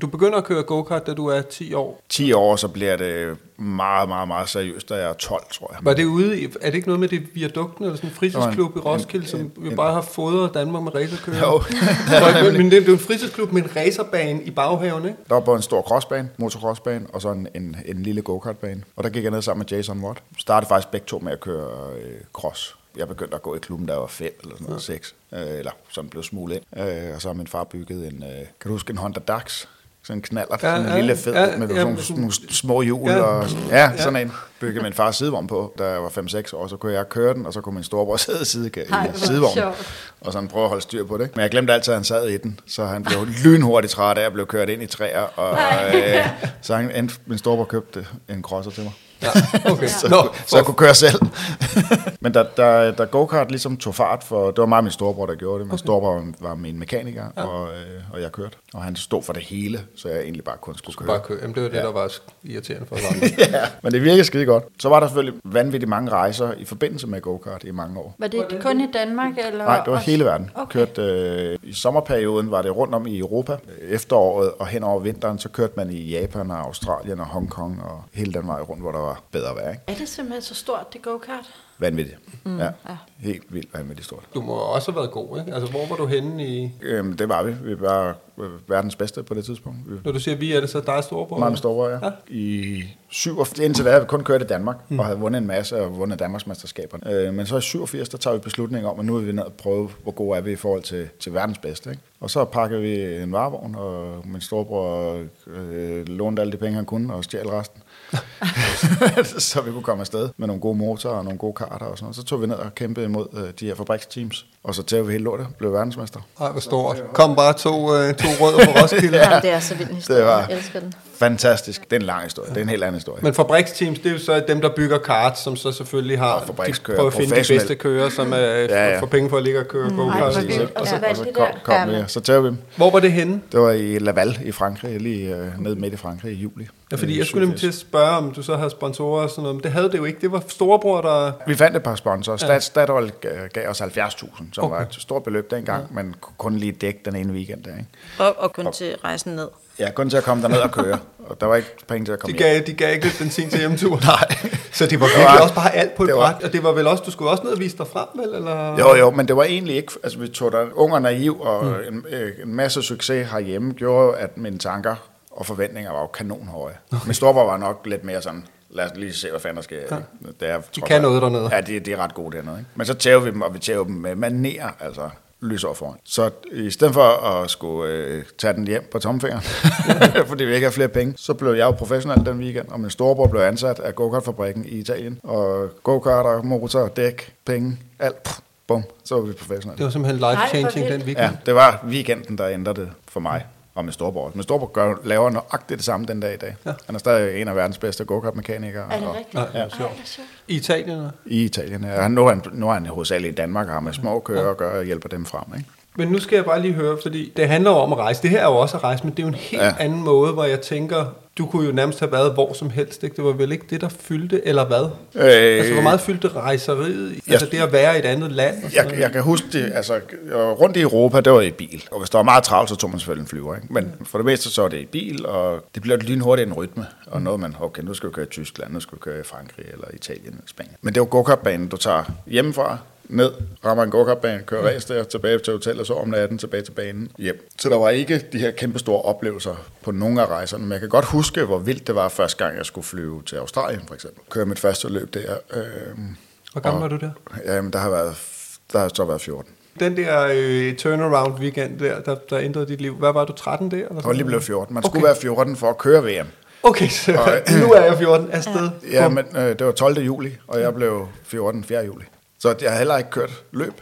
Du begynder at køre go-kart, da du er 10 år. 10 år, så bliver det meget, meget, meget seriøst, da jeg er 12, tror jeg. Var det ude i, er det ikke noget med det viadukten, eller sådan en fritidsklub i Roskilde, en- som en- vi en- bare har fodret Danmark med racerkører? Jo, [laughs] men, men det er jo en fritidsklubb med en racerbane i baghaven, ikke? Der var både en stor crossbane, motocrossbane, og så en, en, en lille go-kartbane. Og der gik jeg ned sammen med Jason Watt. Startede faktisk begge to med at køre øh, cross. Jeg begyndte at gå i klubben, da jeg var fem eller sådan noget, seks. Øh, eller sådan blev smuglet ind. Øh, og så har min far bygget en, øh, kan du huske en Honda Dax? Sådan en knaller, Ja, ja, sådan en ja, lille fed, ja, ja, med ja, sådan nogle, små hjul. Ja. Ja, og, ja, sådan en byggede min far sidevogn på, da jeg var 5-6 år. Så kunne jeg køre den, og så kunne min storebror [laughs] sidde i, side, Ej, sidevognen. Og sådan prøve at holde styr på det. Men jeg glemte altid, at han sad i den, så han blev lynhurtigt træt af at blive kørt ind i træer. Og, øh, så han endte, min storebror købte en crosser til mig. Ja, [laughs] okay. Så, Nå, så jeg kunne køre selv. [laughs] Men da, da, da go-kart ligesom tog fart, for det var meget min storebror, der gjorde det. Min okay. storebror var min mekaniker, ja. og, øh, og jeg kørte. Og han stod for det hele, så jeg egentlig bare kun skulle køre. bare køre. Jamen, det var det, Ja. der var irriterende for [laughs] andre. ja, men det virkede skide godt. Så var der selvfølgelig vanvittigt mange rejser i forbindelse med go-kart i mange år. Var det kun i Danmark? Eller Nej, det var også- hele verden. Okay. Kørte, øh, I sommerperioden var det rundt om i Europa. Efteråret og hen over vinteren, så kørte man i Japan og Australien og Hongkong og hele den vej rundt, hvor der var bedre vejr. Ikke? Er det simpelthen så stort, det go-kart? Vanvittigt. Mm, ja. Helt vildt vanvittigt stort. Du må også have været god, ikke? Altså, hvor var du henne i... Øhm, det var vi. Vi var øh, verdens bedste på det tidspunkt. Vi Når du siger vi, er det så dig storebror? meget med store, ja. Ja. I syv og, indtil da havde vi kun kørt i Danmark, mm. og havde vundet en masse og vundet Danmarksmesterskaberne. Øh, men så i 87, der tager vi beslutning om, at nu vil vi ned og prøve, hvor gode er vi i forhold til, til verdens bedste. Ikke? Og så pakkede vi en varevogn, og min storebror øh, lånte alle de penge, han kunne, og stjal resten. [laughs] så vi kunne komme afsted med nogle gode motorer og nogle gode karter og sådan noget. Så tog vi ned og kæmpede imod øh, de her fabriksteams, og så tævede vi hele lortet, blev verdensmester. Ej, hvor stort. Kom bare to, øh, to rødder på Roskilde. Ja, det er så vild en historie. Det var- Jeg elsker den. Fantastisk. Det er en lang historie. Det er en helt anden historie. Men fabriksteams, det er jo så dem, der bygger karts, som så selvfølgelig har... Og de prøver at finde de bedste kører, som er, ja, Ja, ja. får penge for at ligge og køre mm, hvor Præcis, vildt. ikke? Og Og så så, og så kom, kom Ja, så tævede vi dem. Hvor var det henne? Det var i Laval i Frankrig, lige øh, ned midt i Frankrig i juli. Ja, fordi Øh, jeg skulle nemlig til at spørge, om du så havde sponsorer og sådan noget, men det havde det jo ikke. Det var storebror, der... Vi fandt et par sponsorer. Stat, Statoil gav os 70.000, som Okay. var et stort beløb dengang, ja. men kunne kun lige dække den ene weekend der. Ikke? Og, og kun til rejsen ned. Ja, kun til at komme derned og køre. Og der var ikke penge til at De komme hjem. gav, de gav ikke lidt benzin til hjemturen. [laughs] Nej. Så det var Det virkelig var- også bare alt på et det var- bræt. Og det var vel også, du skulle også ned og vise dig frem, vel? Eller? Jo, jo, men det var egentlig ikke... Altså, vi tog der ung og naiv, og mm. en, øh, en masse succes herhjemme gjorde, at mine tanker og forventninger var jo kanonhøje. Okay. Min storebror var nok lidt mere sådan, lad os lige se, hvad fanden der sker. Ja. Det er, De kan noget dernede. Ja, de, de er ret gode dernede. Ikke? Men så tæver vi dem, og vi tæver dem med maner, altså lys over foran. Så i stedet for at skulle øh, tage den hjem på tomfingeren, [laughs] fordi vi ikke har flere penge, så blev jeg jo professionel den weekend, og min storebror blev ansat af go-kart-fabrikken i Italien. Og go-karter, motor, dæk, penge, alt, pff, bum, så var vi professionelle. Det var simpelthen life-changing den weekend. Ja, det var weekenden, der ændrede det for mig og min storebror. Min storebror gør, laver nøjagtigt det samme den dag i dag. Ja. Han er stadig en af verdens bedste go-kart-mekanikere. Er det og- rigtigt? Ej, ja, hvor sjovt. I Italien? eller? I Italien. Ja. Han, nu, er han, nu er han hovedsageligt i Danmark og har med små kører og gør og hjælper dem frem. Ikke? Men nu skal jeg bare lige høre, fordi det handler jo om at rejse. Det her er jo også at rejse, men det er jo en helt ja. Anden måde, hvor jeg tænker, du kunne jo nærmest have været hvor som helst. Ikke? Det var vel ikke det, der fyldte, eller hvad? Øh, Altså, hvor meget fyldte rejseriet? Altså det at være i et andet land? Og Jeg, jeg kan huske det, altså jeg rundt i Europa, det var i bil. Og hvis der var meget travlt, så tog man selvfølgelig en flyver. Ikke? Men for det meste så var det i bil, og det blev lynhurtigt en rytme. Og noget man, okay, nu skal vi køre i Tyskland, nu skal vi køre i Frankrig, eller Italien, eller Spanien. Men det var go-kartbanen, du tager hjemmefra, ned, rammer en go-kartbane, kører race der, tilbage til hotellet, så om natten, tilbage til banen, hjem. Så der var ikke de her kæmpe store oplevelser på nogle af rejserne, men jeg kan godt huske, hvor vildt det var første gang, jeg skulle flyve til Australien, for eksempel. Køre mit første løb der. Øh, Hvor gammel var du der? Jamen, der har været, der har så været 14. Den der øh, turnaround weekend der, der, der ændrede dit liv. Hvad var du, 13 der? Eller Jeg var lige blevet 14. Man skulle Okay. være 14 for at køre VM. Okay, så [laughs] nu er jeg 14 afsted. Ja, men øh, det var 12. juli, og jeg blev 14. 4. juli. Så jeg har heller ikke kørt løb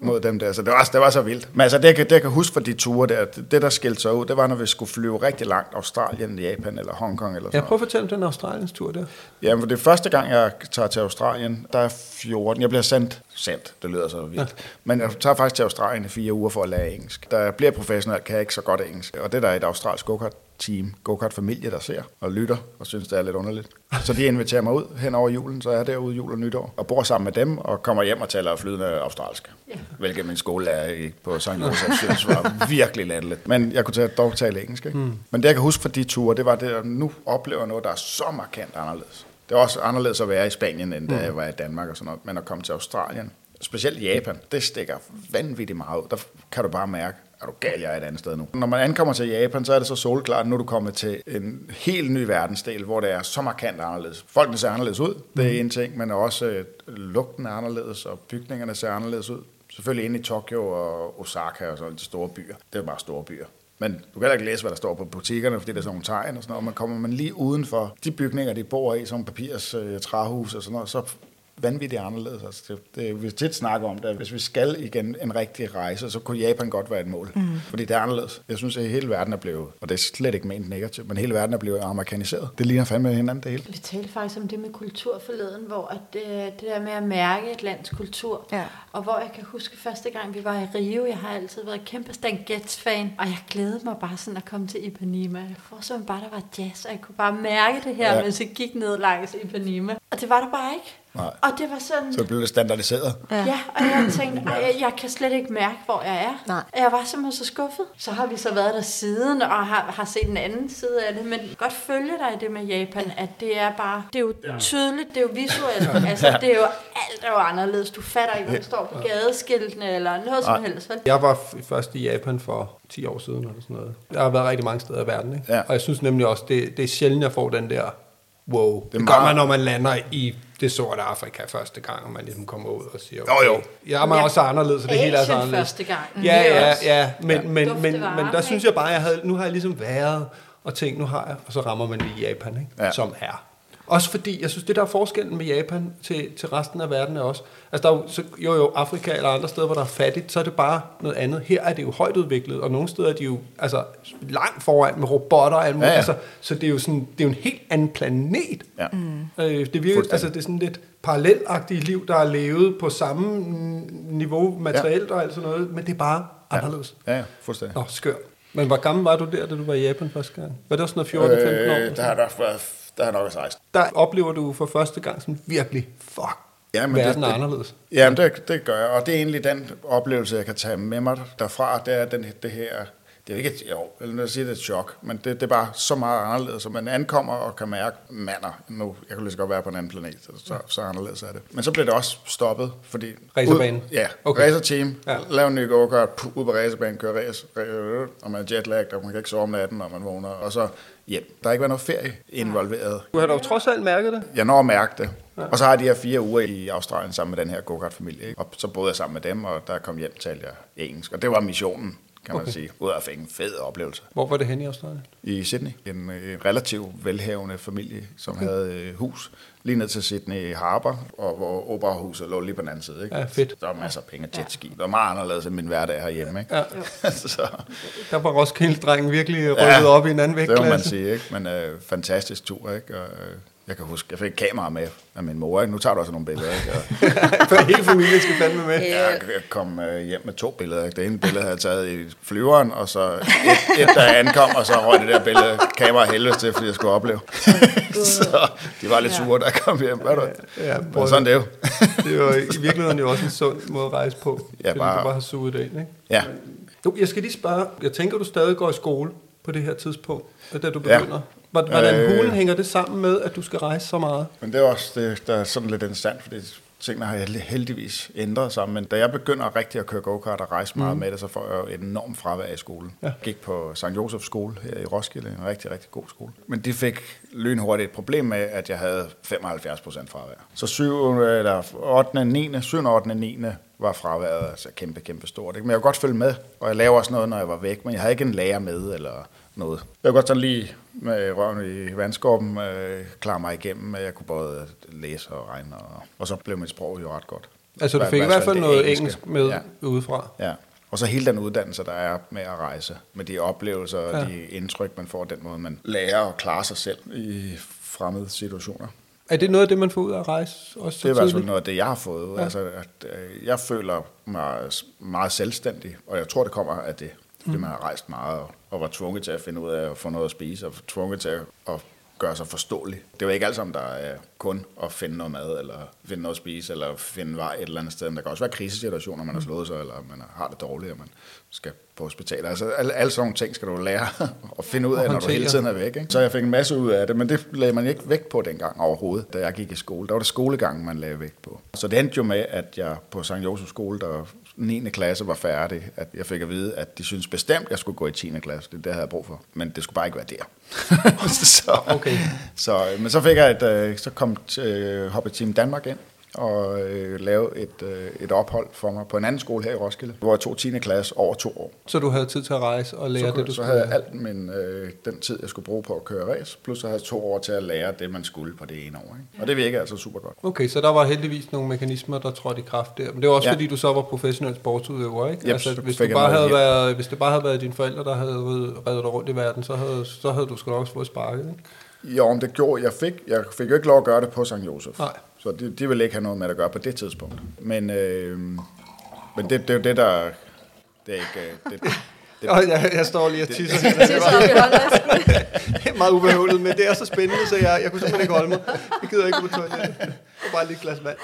mod dem der, så det var, det var så vildt. Men altså, det, jeg kan- det jeg kan huske fra de ture der, det, der skilte sig ud, det var, når vi skulle flyve rigtig langt, Australien, Japan eller Hongkong eller Jeg sådan prøver at fortælle om den Australiens tur der. Jamen, for det er første gang, jeg tager til Australien, der er 14. Jeg bliver sendt, sendt, det lyder så vildt. Ja. Men jeg tager faktisk til Australien i fire uger for at lære engelsk. Jeg bliver professionel, kan jeg ikke så godt engelsk. Og det der er et australsk go team go-kart-familie, der ser og lytter og synes, det er lidt underligt. Så de inviterer mig ud hen over julen, så er jeg derude jul og nytår, og bor sammen med dem, og kommer hjem og taler flydende australsk. Ja. Hvilket min skolelærer i- på St. Joseph synes var virkelig latterligt. Men jeg kunne tage, dog tale engelsk. Ikke? Mm. Men det, jeg kan huske fra de ture, det var det, at nu oplever noget, der er så markant anderledes. Det er også anderledes at være i Spanien, end da jeg var i Danmark og sådan noget. Men at komme til Australien, specielt Japan, det stikker vanvittigt meget ud. Der kan du bare mærke, er du gal, jeg er et andet sted nu. Når man ankommer til Japan, så er det så solklart, nu er du kommet til en helt ny verdensdel, hvor det er så markant anderledes. Folkene ser anderledes ud, det er en ting, men også øh, lugten er anderledes, og bygningerne ser anderledes ud. Selvfølgelig inde i Tokyo og Osaka og sådan de store byer. Det er bare store byer. Men du kan heller ikke læse, hvad der står på butikkerne, fordi der er sådan nogle tegn og sådan noget. Man kommer man lige uden for de bygninger, de bor i, som papirs øh, træhus og sådan noget, så vanvittigt anderledes. Altså, det, det, vi tit snakker om det. Hvis vi skal igen en rigtig rejse, så kunne Japan godt være et mål. Mm. Fordi det er anderledes. Jeg synes, at hele verden er blevet, og det er slet ikke ment negativt, men hele verden er blevet amerikaniseret. Det ligner fandme hinanden det hele. Vi talte faktisk om det med kultur forleden, hvor at det, det der med at mærke et lands kultur, Ja. og hvor jeg kan huske første gang, vi var i Rio, jeg har altid været kæmpe Stan Getz-fan, og jeg glædede mig bare sådan at komme til Ipanema. Jeg mig bare, der var jazz, og jeg kunne bare mærke det her, ja. mens jeg gik ned langs Ipanema. Og det var der bare ikke. Nej. Og det var sådan... Så blev det standardiseret. Ja. ja, og jeg tænkte, "Ej, jeg, jeg kan slet ikke mærke, hvor jeg er. Nej. Og Jeg var simpelthen så skuffet. Så har vi så været der siden, og har, har set den anden side af det. Men godt følge dig i det med Japan, at det er bare, det er jo tydeligt, det er jo visuelt. Altså, det er jo, alt er jo anderledes. Du fatter ikke, hvad der står på gadeskiltene, eller noget som helst. vel? Jeg var først i Japan for 10 år siden, eller sådan noget. Jeg har været rigtig mange steder i verden, ikke? Ja. Og jeg synes nemlig også, det, det er sjældent, jeg får den der, wow. Det, det gør meget- man, når man lander i det sorte Afrika første gang, og man ligesom kommer ud og siger, Jo, jo. Jeg er man Ja. også anderledes, så det hele er så anderledes. første gang. Ja, er ja, også- ja. Men, men, men, men der synes jeg bare, jeg havde, nu har jeg ligesom været og tænkt, nu har jeg, og så rammer man lige Japan, ikke? Ja. som er. Også fordi, jeg synes, det der er forskellen med Japan til, til resten af verden er også, altså der er jo, så, jo jo, Afrika eller andre steder, hvor der er fattigt, så er det bare noget andet. Her er det jo højt udviklet, og nogle steder er de jo altså, langt foran med robotter og alt muligt. Ja, ja. Altså, så det er jo sådan, det er jo en helt anden planet. Ja. Mm. Øh, det virker, altså det er sådan lidt parallelagtigt liv, der er levet på samme mm, niveau materielt og alt sådan noget, men det er bare anderledes. Ja, ja, fuldstændig. Nå, skør. Men hvor gammel var du der, da du var i Japan første gang? Var det også noget 14-15 år? Øh, der har der været, der har nok været 16. der oplever du for første gang sådan virkelig, fuck, Ja, men verden det- er anderledes. Jamen, det, det gør jeg, og det er egentlig den oplevelse, jeg kan tage med mig derfra, det er den, det her, det er ikke et, jo, eller når jeg siger, det er et chok, men det, det er bare så meget anderledes, så man ankommer og kan mærke, mander, nu, jeg kunne lige så godt være på en anden planet, så, så anderledes er det. Men så blev det også stoppet, fordi... Racerbanen? Ja, Okay. racerteam, Ja. ja. lave en ny go-kart, ud på racerbanen, køre race, og man er jetlagt, og man kan ikke sove om natten, når man vågner, og så hjem. Der har ikke været noget ferie involveret. Du har dog trods alt mærket det. Jeg når at mærke det. Ja. Og så har jeg de her fire uger i Australien sammen med den her go-kart-familie. Ikke? Og så boede jeg sammen med dem, og jeg kom hjem, talte jeg engelsk. Og det var missionen, kan man Okay. sige. Ud af en fed oplevelse. Hvor var det henne i Australien? I Sydney. En øh, relativt velhavende familie, som okay. havde øh, hus lige ned til Sydney Harbour, og hvor operahuset lå lige på den anden side. Ikke? Ja, fedt. Der var masser af penge og jetski. Det var meget anderledes end min hverdag herhjemme. Ikke? Ja. [laughs] så, Der var Roskilde-drengen virkelig rykket Ja, op i en anden det må man vægtklasse. sige, ikke? Men øh, fantastisk tur, ikke? Og, øh, jeg kan huske, jeg fik et kamera med af min mor, ikke? Nu tager du også nogle billeder, ikke? Og, [laughs] For hele familien skal fandme med. Jeg kom øh, hjem med to billeder. ikke? Det ene billede havde jeg taget i flyveren, og så et, et der ankom, og så røg det der billede kamera helvedes til, fordi jeg skulle opleve. [laughs] så de var lidt sure, da jeg kom hjem. Hvad du? Ja, Men sådan det er jo. det var i virkeligheden jo også en sund måde at rejse på. Ja, fordi bare- du bare har suget det ind, ikke? Ja, Du, jeg skal lige spørge, jeg tænker, du stadig går i skole på det her tidspunkt, da du Ja. begynder. Hvordan Øh. hulen hænger det sammen med, at du skal rejse så meget? men det er også det, der er sådan lidt interessant, fordi tingene har held- heldigvis ændret sig. Men da jeg begynder rigtig at køre go-kart og rejse meget med det, så får jeg jo et enormt fravær i skolen. Ja. Jeg gik på St. Josefs skole her i Roskilde, en rigtig, rigtig god skole. Men de fik lynhurtigt et problem med, at jeg havde 75 procent fravær. Så 7, eller 8. 9. 7. 8. 9. var fraværet altså kæmpe, kæmpe stort. Ikke? Men jeg kunne godt følge med, og jeg laver også noget, når jeg var væk, men jeg havde ikke en lærer med eller noget. Jeg kunne godt sådan lige med røven i vandskorben øh, klare mig igennem, at jeg kunne både læse og regne, og, og så blev mit sprog jo ret godt. Altså, du fik i hvert fald noget engelsk med Ja. udefra. Ja. Og så hele den uddannelse, der er med at rejse, med de oplevelser og Ja. de indtryk, man får, den måde, man lærer at klare sig selv i fremmede situationer. Er det noget af det, man får ud af at rejse? Også så Det er i hvert fald noget af det, jeg har fået. Ja. Altså, at, øh, jeg føler mig meget selvstændig, og jeg tror, det kommer af det. Fordi man har rejst meget og, og var tvunget til at finde ud af at få noget at spise, og tvunget til at, at gøre sig forståelig. Det jo ikke alt sammen, der er kun at finde noget mad, eller finde noget at spise, eller finde vej et eller andet sted. Men der kan også være krisesituationer, man har slået sig, eller man har det dårligt, og man skal på hospital. Altså alle, alle sådan nogle ting skal du lære [laughs] at finde ud af, når du hele tiden er væk. Ikke? Så jeg fik en masse ud af det, men det lagde man ikke vægt på dengang overhovedet, da jeg gik i skole. Der var det skolegangen, man lagde vægt på. Så det endte jo med, at jeg på St. Josefs skole, der 9. klasse var færdig, at jeg fik at vide, at de synes bestemt, at jeg skulle gå i 10. klasse. Det, det havde jeg brug for. Men det skulle bare ikke være der. [laughs] [laughs] så, Okay. så, men så fik jeg et, øh, så kom øh, Hoppe Team Danmark ind og øh, lavede et, øh, et ophold for mig på en anden skole her i Roskilde, hvor jeg tog 10. klasse over to år. Så du havde tid til at rejse og lære Så, det, du så skulle havde jeg alt min, øh, den tid, jeg skulle bruge på at køre race, plus så havde jeg to år til at lære det, man skulle på det ene år. Ikke? Og det virkede altså super godt. Okay, så der var heldigvis nogle mekanismer, der trådte i kraft der. Men det var også ja. Fordi, du så var professionel sportsudøver, ikke? Yep, altså, så hvis, du bare havde været, hvis det bare havde været dine forældre, der havde reddet dig rundt i verden, så havde, så havde du sgu nok også fået sparket, ikke? Jo, men det gjorde, jeg fik, jeg fik jo ikke lov at gøre det på St. Josef. Nej. Så de, de ville ikke have noget med at gøre på det tidspunkt. Men, øh, men det, det er jo det, der... Det er ikke... øh, Det, [laughs] det, Og jeg, jeg står lige og tisser. Det, [laughs] Det er holder os. [laughs] meget ubehøvlet, men det er så spændende, så jeg, jeg kunne simpelthen ikke holde mig. Jeg gider ikke gå på toilettet. Og bare lige et glas vand.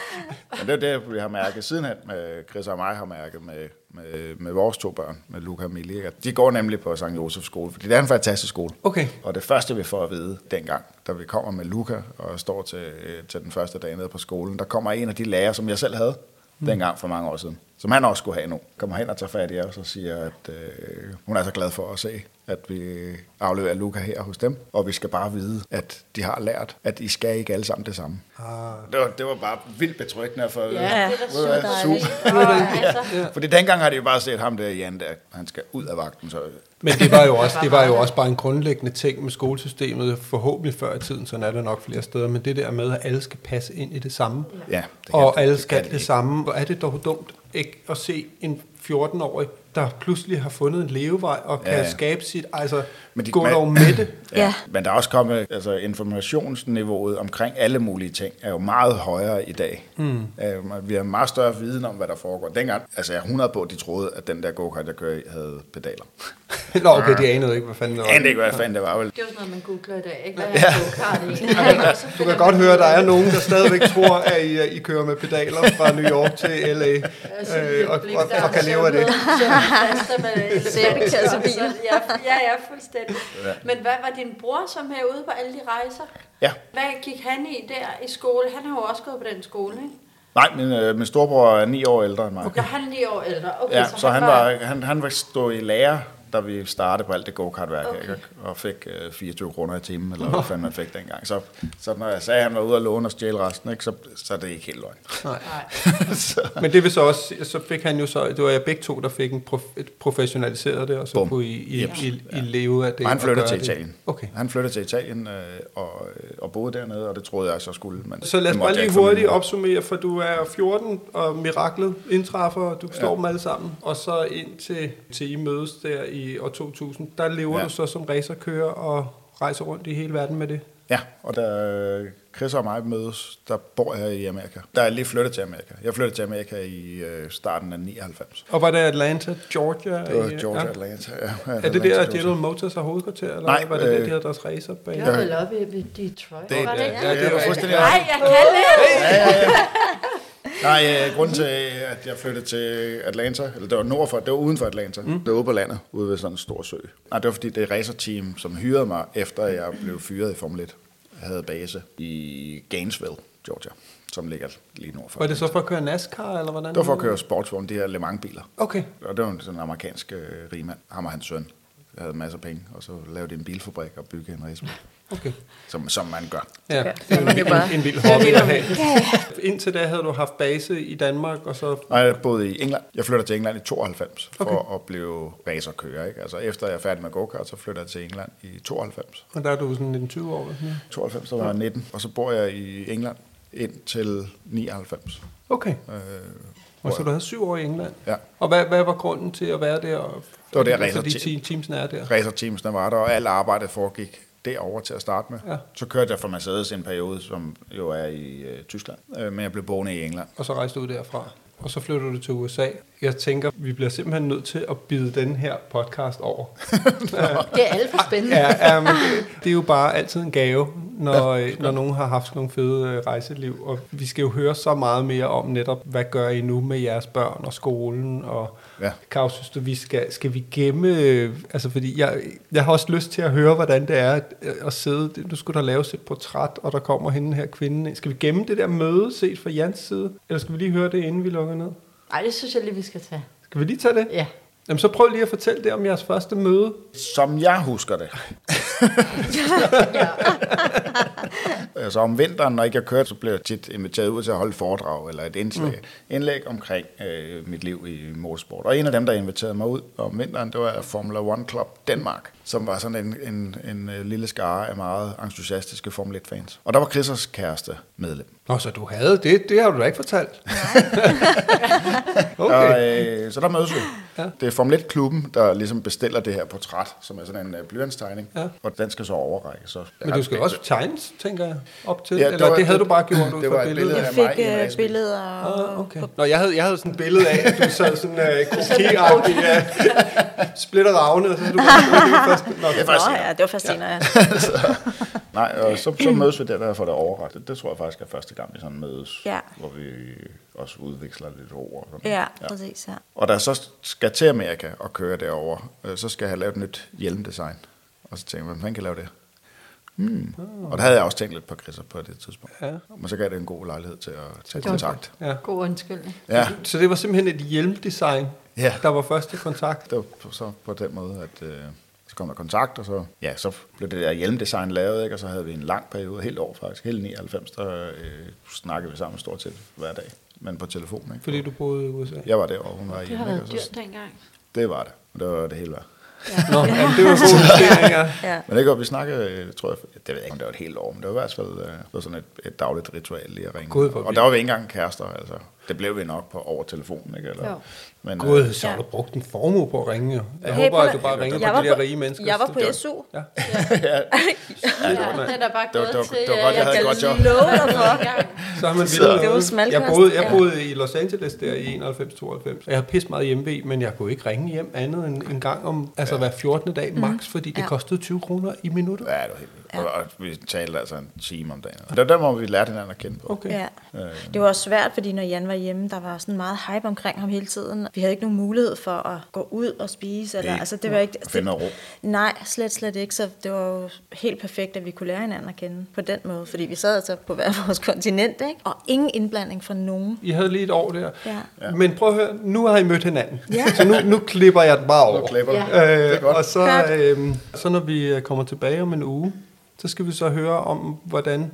Men det er det, vi har mærket sidenhen med Chris og mig har mærket med, med, med vores to børn, med Luca og? At De går nemlig på St. Josefs skole, fordi det er en fantastisk skole. Okay. Og det første, vi får at vide dengang, da vi kommer med Luca og står til, til den første dag nede på skolen, der kommer en af de lærere, som jeg selv havde dengang for mange år siden, som han også skulle have nu. Kommer hen og tager fat i os og siger, at øh, hun er så glad for at se, at vi afleverer Luca her hos dem, og vi skal bare vide, at de har lært, at I skal ikke alle sammen det samme. Ah. Det var, det var bare vildt betryggende for Ja, det er da Ved du hvad, så super. dejligt. Og, altså, Fordi dengang har de jo bare set ham der, Jan, der, han skal ud af vagten. Så, Men det var, jo også, det var jo også bare en grundlæggende ting med skolesystemet, forhåbentlig før i tiden, sådan er det nok flere steder, men det der med, at alle skal passe ind i det samme, ja, det kan- og alle det skal kan det samme. Hvor er det dog dumt ikke at se en 14-årig, der pludselig har fundet en levevej og kan Ja, ja, ja. skabe sit, altså Men de- gå dog med det. [clears throat] Ja. Men der er også kommet, altså informationsniveauet omkring alle mulige ting er jo meget højere i dag. Mm. Vi har meget større viden om, hvad der foregår. Dengang, altså jeg er 100 på, at de troede, at den der go-kart, jeg kører i, havde pedaler. [laughs] Nå, okay, de anede ikke, hvad fanden det var. Anede ikke, hvad fanden det var. Vel? det er jo sådan noget, man googler i dag, ikke? Hvad go-kart egentlig? [laughs] Så Du kan godt høre, at der er nogen, der stadigvæk tror, at I, I kører med pedaler fra New York til L.A. [laughs] øh, og, og, og kan leve af det. [laughs] Sæbekassebiler. Ja, ja, ja, fuldstændig. Men hvad var din bror som herude på alle de rejser? Ja. Hvad gik han i der i skole? Han har jo også gået på den skole, ikke? Nej, min, øh, min storebror er ni år ældre end mig. Når han er ni år ældre. Okay, Ja, så han var, han, han var stå i lærer, da vi startede på alt det go-kart-værk, Okay. okay. og fik øh, 24 kroner i timen, eller [laughs] hvad fanden man fik dengang. Så, så når jeg sagde, at han var ude at låne og stjæle resten, ikke, så, så er det ikke helt løgn. Nej. [laughs] Men det vil så også, så fik han jo så, det var jeg begge to, der fik en prof, et professionaliseret det, og så Bum. kunne I, I, Jeps. I, I leve af det. og han og flyttede til det. Italien. Okay. Han flyttede til Italien øh, og, og boede dernede, og det troede jeg så skulle. Men Så lad os bare lige ikke hurtigt opsummere, for du er 14, og miraklet indtræffer, og du slår Ja. dem alle sammen. Og så ind til, til I mødes der i år 2000, der lever Ja. du så som racerkører og rejser rundt i hele verden med det. Ja, og da Chris og mig mødes, der bor jeg i Amerika. Der er lige flyttet til Amerika. Jeg flyttede til Amerika i øh, starten af 99. Og var det Atlanta, Georgia? Det var i- Georgia, ja. Atlanta. Ja, Er det Atlanta, der. General Motors har hovedkvarter, eller Nej, var det der, øh, de havde deres racerbane? Jeg er vel oppe i- ved Detroit. Det- var det ja, det er jo rigtigt. fuldstændig Nej, jeg kan det! [laughs] Nej, øh, grunden til, at jeg flyttede til Atlanta, eller det var nord for, det var uden for Atlanta, mm. det var ude på landet, ude ved sådan en stor sø. Nej, det var fordi det er racerteam, som hyrede mig, efter jeg blev fyret i Formel 1, havde base i Gainesville, Georgia, som ligger lige nord for. Var det så for at køre NASCAR, eller hvordan? Det var for at køre sportsvogn, de her Le Mans-biler. Okay. Og det var en sådan amerikansk øh, rigmand, ham og hans søn. Jeg havde masser af penge, og så lavede de en bilfabrik og byggede en racebil, okay. som, som man gør. Ja, Ja, det er kan en, en, en vild hobby at have. Indtil da havde du haft base i Danmark, og så... Og jeg boede i England. Jeg flyttede til England i 92 for Okay. at blive racerkører. Ikke? Altså efter jeg er færdig med go-kart, så flytter jeg til England i 92. Og der er du sådan 19-20 år. eller sådan noget. 92, så var jeg 19, og så bor jeg i England indtil 99. Okay. Øh, Og så du havde syv år i England. Ja. Og hvad, hvad var grunden til at være der? Og, Det var der, fordi racer- te- teamsene er der. racerteamsene var der, og alt arbejdet foregik derover til at starte med. Ja. Så kørte jeg for Mercedes en periode, som jo er i øh, Tyskland, øh, men jeg blev boende i England. Og så rejste du ud derfra. og så flytter du til USA. Jeg tænker, vi bliver simpelthen nødt til at bide den her podcast over. [laughs] Det er alt for spændende. Ja, det, det er jo bare altid en gave, når, ja, når nogen har haft nogle fede øh, rejseliv. Og vi skal jo høre så meget mere om netop, hvad gør I nu med jeres børn og skolen? Og Ja. Kav, synes du, vi skal, skal vi gemme... øh, Altså, fordi jeg, jeg har også lyst til at høre, hvordan det er at, at sidde... Nu skulle der laves et portræt, og der kommer hende her kvinde. ind. Skal vi gemme det der møde set fra Jans side? Eller skal vi lige høre det, inden vi lukker ned? Nej, det synes jeg lige, vi skal tage. Skal vi lige tage det? Ja. Jamen, så prøv lige at fortælle det om jeres første møde. Som jeg husker det. [laughs] altså [laughs] om vinteren, når ikke jeg kørte, så blev jeg tit inviteret ud til at holde foredrag eller et indslag, mm. indlæg omkring øh, mit liv i motorsport. Og en af dem, der inviterede mig ud om vinteren, det var Formula One Club Danmark, som var sådan en, en, en, øh, lille skare af meget entusiastiske Formel 1-fans. Og der var Chris' kæreste medlem. Nå, så du havde det. Det har du da ikke fortalt. [laughs] Og, okay. øh, så der mødes vi. Ja. Det er Formel 1-klubben, der ligesom bestiller det her portræt, som er sådan en uh, blyantstegning. Ja. Og den skal så overrækkes. Så Men du skal også tegnes, tænker jeg, op til. Ja, det Eller det, var- det havde det- du bare gjort [clears throat] ud det fra var et billedet. billede Jeg af mig i en øh, racerbil. billeder Ah, okay. Nå, jeg havde, jeg havde sådan et billede af, at du sad sådan [laughs] uh, kopiagtig, ja, [laughs] splitter ravne, og så havde du bare Nå, Det er Nå faktisk ja, det var først senere, ja. [laughs] Nej, og så, så [clears throat] mødes vi der, der får det overrettet. Det tror jeg faktisk er første gang, vi sådan mødes, Ja. hvor vi også udveksler lidt ord. Og, sådan. Ja, præcis, ja. og da jeg så skal til Amerika og køre derover, øh, så skal jeg have lavet et nyt hjelmdesign. Og så tænkte jeg, hvem kan lave det? Hmm. Og der havde jeg også tænkt lidt på Chris på det tidspunkt. Ja. Men så gav det en god lejlighed til at tage var kontakt. Ja. God undskyldning. Ja, Så det var simpelthen et hjelmdesign, Ja. der var første kontakt. det var så på den måde, at øh, så kom der kontakt, og så, ja, så blev det der hjelmdesign lavet, ikke? og så havde vi en lang periode, helt år faktisk, hele 99, der øh, snakkede vi sammen stort set hver dag, men på telefon. Ikke? Fordi du boede i USA. Jeg var der, og hun var Det hjemme. har ikke? været Og så- dyrt dengang. Det var det. Det var det hele værd. Nå, ja, det var en god [laughs] investering, ja. ja. Men det går, vi snakkede, øh, tror jeg, det ved jeg ikke, om det var et helt år, men det var i hvert fald øh, det var sådan et, et dagligt ritual lige at ringe. Hvor og der var vi ikke engang kærester, altså. Det blev vi nok på over telefonen, ikke? Eller, Jo. Men, Gud, så har du brugt en formue på at ringe. Jeg Hey, håber, at du bare ringer på de der rige mennesker. Jeg var på Det var- SU. Ja. Ja, den er bare Det var- gået det var- til... det var godt, jeg øh, havde kan godt job. love dig for. [laughs] Så har man Så- vildt Det var smalkost, jeg boede, jeg ja. boede i Los Angeles der i 91-92. Jeg havde pisse meget hjemme men jeg kunne ikke ringe hjem andet end en gang om, altså hver 14. dag max, fordi det Ja. kostede 20 kroner i minuttet. Ja, det var helt vildt. Og, og vi talte altså en time om dagen. Det var der, hvor vi lærte hinanden at kende på. Okay. Ja. Øh, Det var også svært, fordi når Jan var hjemme, der var sådan meget hype omkring ham hele tiden. Vi havde ikke nogen mulighed for at gå ud og spise. Eller, altså, det var ikke, finde noget ro. Nej, slet, slet ikke. Så det var jo helt perfekt, at vi kunne lære hinanden at kende på den måde. Fordi vi sad altså på hver [laughs] vores kontinent, ikke? Og ingen indblanding fra nogen. I havde lige et år der. Ja. Ja. Men prøv at høre, nu har I mødt hinanden. Ja. Så nu, nu klipper jeg det bare over. Nu klipper Ja. du. Det er Øh, godt. og så, øh, så når vi øh, kommer tilbage om en uge, så skal vi så høre om, hvordan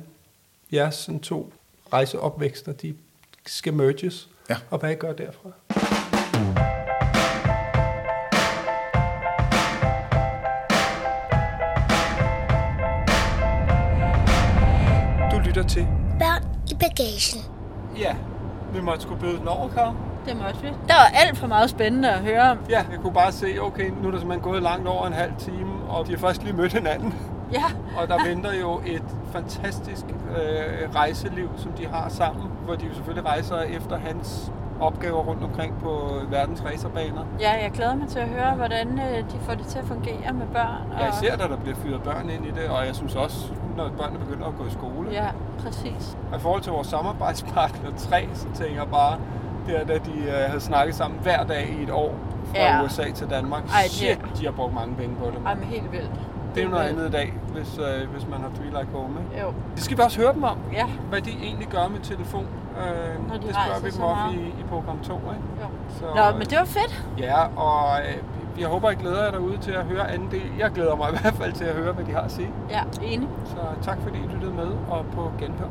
jeres sådan to rejseopvækster, de skal merges, Ja. og hvad I gør derfra. Du lytter til Børn i bagagen. Ja, vi måtte sgu byde den over, Karo. Det måtte vi. Der var alt for meget spændende at høre om. Ja, jeg kunne bare se, okay, nu er der simpelthen gået langt over en halv time, og de har først lige mødt hinanden. Ja, Og der venter jo et fantastisk øh, rejseliv, som de har sammen, hvor de jo selvfølgelig rejser efter hans opgaver rundt omkring på verdens racerbaner. ja jeg glæder mig til at høre, hvordan øh, de får det til at fungere med børn. Og- især da der bliver fyret børn ind i det, og jeg synes også, når børnene begynder at gå i skole. Ja, præcis. Og i forhold til vores samarbejdspartner 3, så tænker jeg bare, det er da de øh, havde snakket sammen hver dag i et år fra Ja. USA til Danmark. Ej, Shit, de har brugt mange penge på det. Ej, men helt vildt. Det er jo noget andet i dag, hvis, øh, hvis man har Three Like Home. Ikke? Jo, Det skal vi også høre dem om, ja. hvad de egentlig gør med telefon. Øh, Når de det spørger vi dem meget. i, i program 2. Ikke? Jo. Så, Nå, men det var fedt. Ja, og øh, jeg håber, I glæder jer derude til at høre anden del. Jeg glæder mig [laughs] i hvert fald til at høre, hvad de har at sige. Ja, enig. Så tak fordi I lyttede med, og på genhør.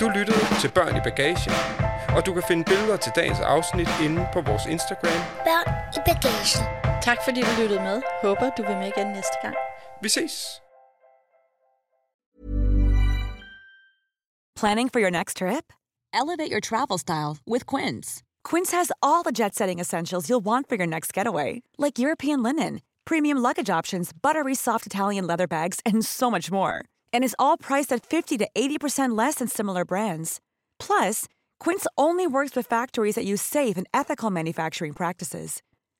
Du lyttede til Børn i Bagagen, og du kan finde billeder til dagens afsnit inde på vores Instagram. Børn i bagagen. Tak fordi du lyttede med. Håber, du vil med igen næste gang. Vi ses! Planning for your next trip? Elevate your travel style with Quince. Quince has all the jet setting essentials you'll want for your next getaway, like European linen, premium luggage options, buttery soft Italian leather bags, and so much more. And is all priced at 50 to 80% less than similar brands. Plus, Quince only works with factories that use safe and ethical manufacturing practices.